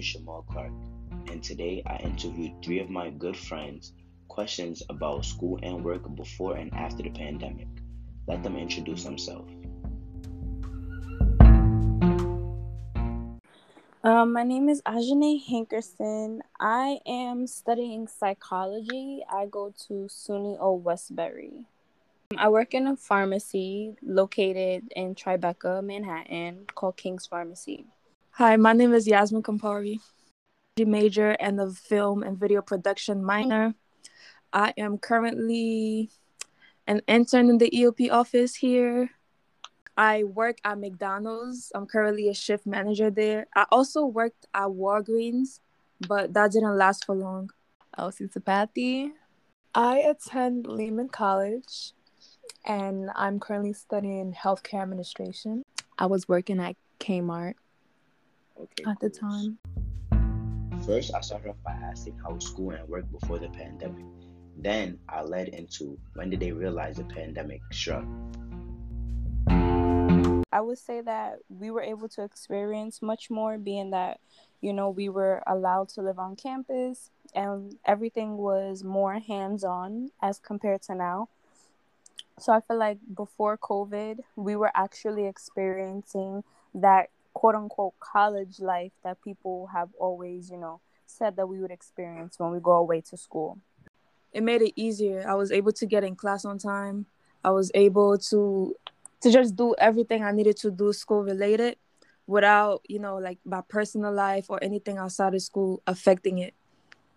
Shamal Clark, and today I interviewed three of my good friends questions about school and work before and after the pandemic. Let them introduce themselves. Um, my name is Ajane Hankerson. I am studying psychology. I go to SUNY O Westbury. I work in a pharmacy located in Tribeca, Manhattan, called King's Pharmacy. Hi, my name is Yasmin Kampari, I'm a major and the film and video production minor. I am currently an intern in the EOP office here. I work at McDonald's. I'm currently a shift manager there. I also worked at Walgreens, but that didn't last for long. Oh, Elsie Sapathy. I attend Lehman College and I'm currently studying healthcare administration. I was working at Kmart okay, at the time. First, I started off by asking how school and work before the pandemic. Then I led into when did they realize the pandemic struck? I would say that we were able to experience much more, being that, you know, we were allowed to live on campus and everything was more hands on as compared to now. So I feel like before COVID, we were actually experiencing that quote unquote college life that people have always, you know, said that we would experience when we go away to school. It made it easier. I was able to get in class on time. I was able to to just do everything I needed to do school related without, you know, like my personal life or anything outside of school affecting it.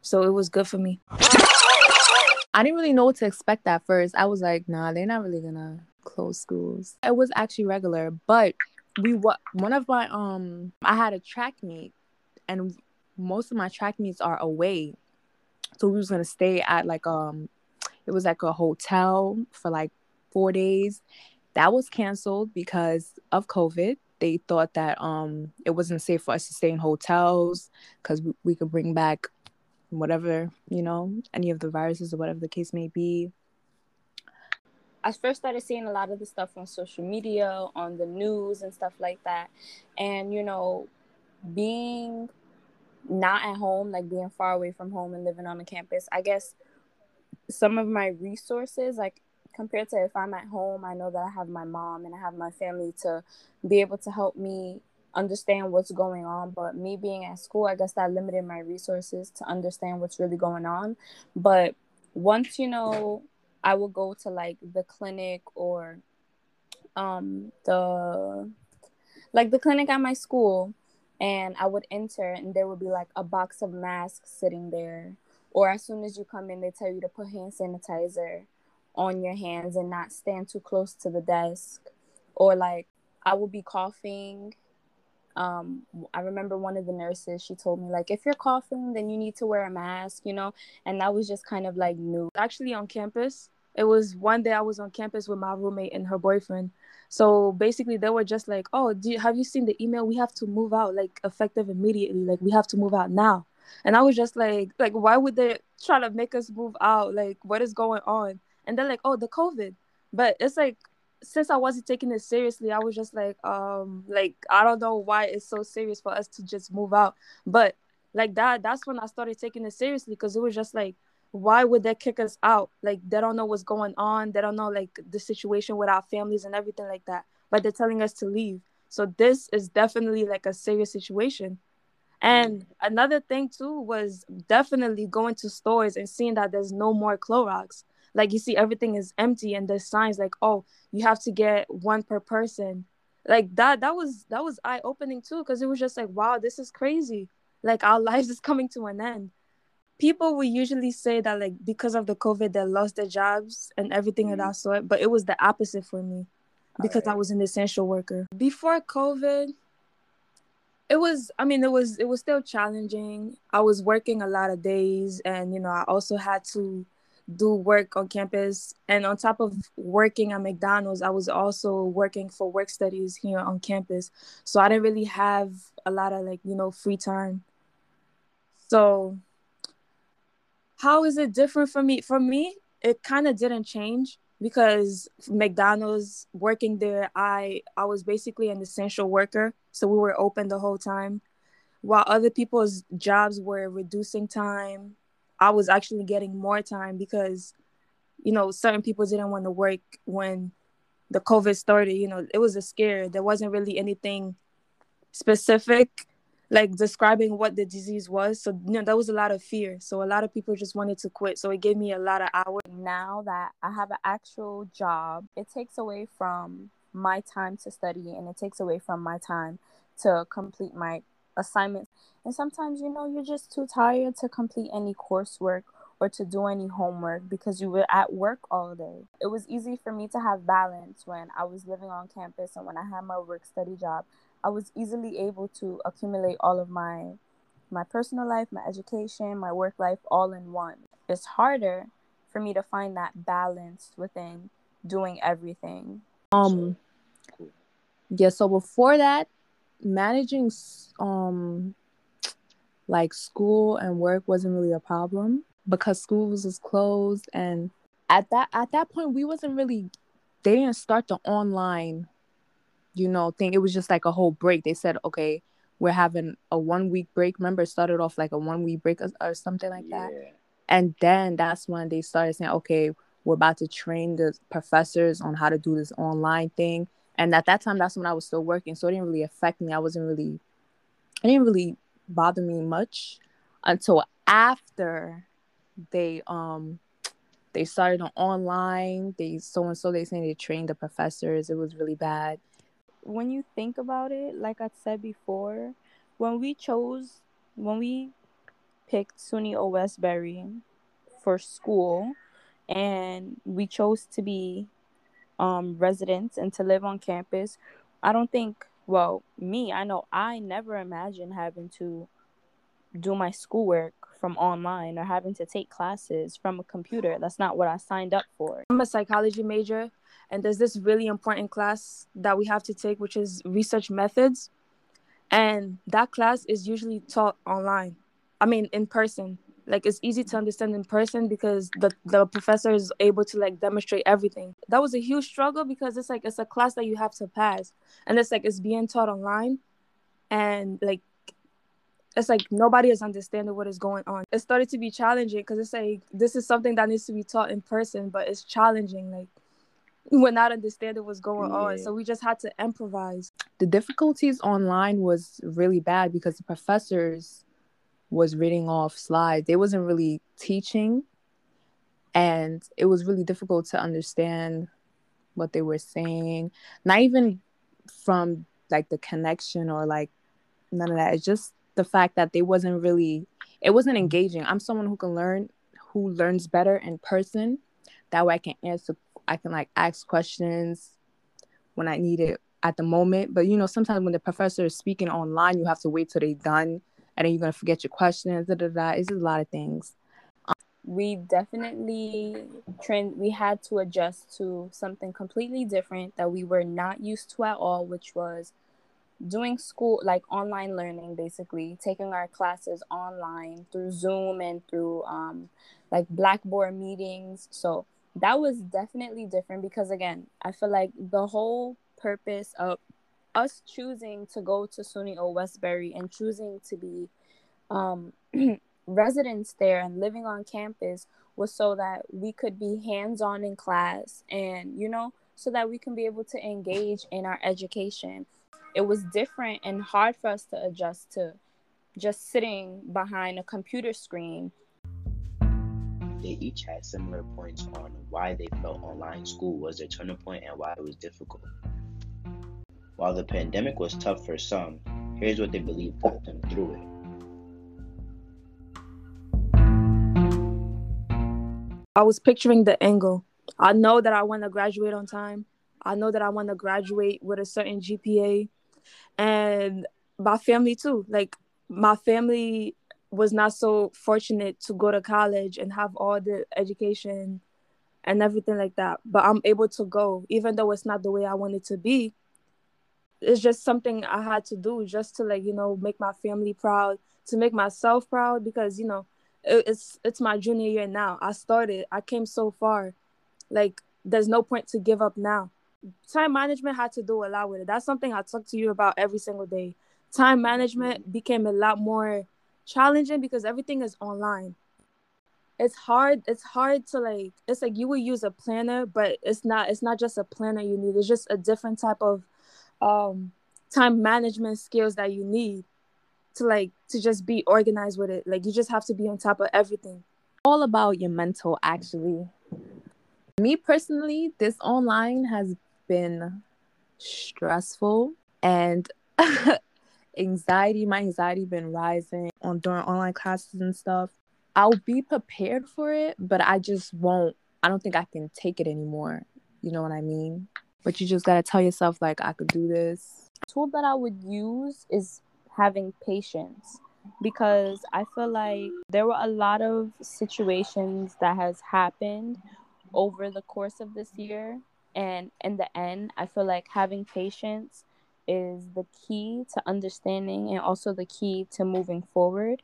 So it was good for me. I didn't really know what to expect at first. I was like, nah, they're not really gonna close schools. It was actually regular, but we what one of my um I had a track meet and most of my track meets are away. So we was gonna stay at like um it was like a hotel for like four days that was canceled because of COVID. They thought that um it wasn't safe for us to stay in hotels because we, we could bring back whatever you know any of the viruses or whatever the case may be. I first started seeing a lot of the stuff on social media, on the news, and stuff like that. And, you know, being not at home, like being far away from home and living on the campus, I guess some of my resources, like compared to if I'm at home, I know that I have my mom and I have my family to be able to help me understand what's going on. But me being at school, I guess that limited my resources to understand what's really going on. But once, you know, I would go to like the clinic or um the like the clinic at my school and I would enter and there would be like a box of masks sitting there. Or as soon as you come in, they tell you to put hand sanitizer on your hands and not stand too close to the desk. Or like i would be coughing. Um i remember one of the nurses she told me like if you're coughing then you need to wear a mask you know? And that was just kind of like new. Actually on campus it was one day i was on campus with my roommate and her boyfriend. So basically they were just like oh do you, have you seen the email? We have to move out like effective immediately. Like we have to move out now. And i was just like like why would they try to make us move out? Like what is going on? And they're like, oh, the COVID. But it's like since I wasn't taking it seriously, I was just like, um, like I don't know why it's so serious for us to just move out. But like that, that's when I started taking it seriously because it was just like, why would they kick us out? Like they don't know what's going on. They don't know like the situation with our families and everything like that. But they're telling us to leave. So this is definitely like a serious situation. And another thing too was definitely going to stores and seeing that there's no more Clorox like you see everything is empty and there's signs like oh you have to get one per person like that that was that was eye opening too because it was just like wow this is crazy like our lives is coming to an end people will usually say that like because of the covid they lost their jobs and everything mm-hmm. of that sort but it was the opposite for me because right. i was an essential worker before covid it was i mean it was it was still challenging i was working a lot of days and you know i also had to do work on campus. And on top of working at McDonald's, I was also working for work studies here on campus. So I didn't really have a lot of like, you know, free time. So how is it different for me? For me, it kind of didn't change because McDonald's working there, I I was basically an essential worker. So we were open the whole time while other people's jobs were reducing time, I was actually getting more time because, you know, certain people didn't want to work when the COVID started. You know, it was a scare. There wasn't really anything specific like describing what the disease was. So you know, there was a lot of fear. So a lot of people just wanted to quit. So it gave me a lot of hours. Now that I have an actual job, it takes away from my time to study and it takes away from my time to complete my assignments. And sometimes, you know, you're just too tired to complete any coursework or to do any homework because you were at work all day. It was easy for me to have balance when I was living on campus and when I had my work study job. I was easily able to accumulate all of my my personal life, my education, my work life all in one. It's harder for me to find that balance within doing everything. Um yeah, so before that, managing um like school and work wasn't really a problem because schools was closed and at that at that point we wasn't really they didn't start the online you know thing it was just like a whole break. They said okay we're having a one week break. Remember it started off like a one week break or, or something like yeah. that and then that's when they started saying okay we're about to train the professors on how to do this online thing. And at that time that's when i was still working so it didn't really affect me. I wasn't really it didn't really bother me much until after they um they started on online. They so and so they saying they trained the professors. It was really bad when you think about it like i said before when we chose when we picked suny o westbury for school and we chose to be um residents and to live on campus i don't think well me i know i never imagined having to do my schoolwork from online or having to take classes from a computer. That's not what I signed up for. I'm a psychology major, and there's this really important class that we have to take, which is research methods. And that class is usually taught online, I mean, in person. Like it's easy to understand in person because the, the professor is able to like demonstrate everything. That was a huge struggle because it's like it's a class that you have to pass, and it's like it's being taught online, and like it's like nobody is understanding what is going on. It started to be challenging because it's like this is something that needs to be taught in person, but it's challenging. Like we're not understanding what's going yeah. on, so we just had to improvise. The difficulties online was really bad because the professors was reading off slides. They wasn't really teaching, and it was really difficult to understand what they were saying. Not even from like the connection or like none of that. It's just the fact that they wasn't really it wasn't engaging. I'm someone who can learn who learns better in person. That way I can answer I can like ask questions when I need it at the moment. But you know, sometimes when the professor is speaking online, you have to wait till they're done and then you're gonna forget your questions. Da, da, da. It's just a lot of things. we definitely trend we had to adjust to something completely different that we were not used to at all, which was doing school like online learning basically taking our classes online through zoom and through um like blackboard meetings so that was definitely different because again i feel like the whole purpose of us choosing to go to suny o westbury and choosing to be um residents there and living on campus was so that we could be hands-on in class and you know so that we can be able to engage in our education it was different and hard for us to adjust to just sitting behind a computer screen. They each had similar points on why they felt online school was their turning point and why it was difficult. While the pandemic was tough for some, here's what they believe got them through it. I was picturing the angle. I know that I want to graduate on time. I know that I want to graduate with a certain GPA and my family too. Like my family was not so fortunate to go to college and have all the education and everything like that. But I'm able to go, even though it's not the way I wanted to be. It's just something I had to do just to like, you know, make my family proud, to make myself proud because, you know, it's it's my junior year now. I started, I came so far. Like there's no point to give up now time management had to do a lot with it. That's something I talk to you about every single day. time management became a lot more challenging because everything is online. It's hard it's hard to like it's like you would use a planner but it's not it's not just a planner you need. It's just a different type of um time management skills that you need to like to just be organized with it. Like you just have to be on top of everything. All about your mental actually. Me personally this online has been stressful and anxiety my anxiety been rising on during online classes and stuff I'll be prepared for it, but I just won't. I don't think I can take it anymore. You know what I mean? But you just got to tell yourself, like, I could do this. tool that I would use is having patience because I feel like there were a lot of situations that has happened over the course of this year and in the end I feel like having patience is the key to understanding and also the key to moving forward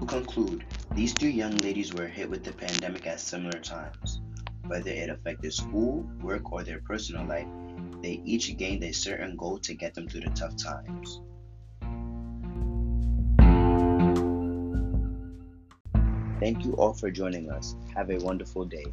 To conclude, these two young ladies were hit with the pandemic at similar times. Whether it affected school, work, or their personal life, they each gained a certain goal to get them through the tough times. Thank you all for joining us. Have a wonderful day.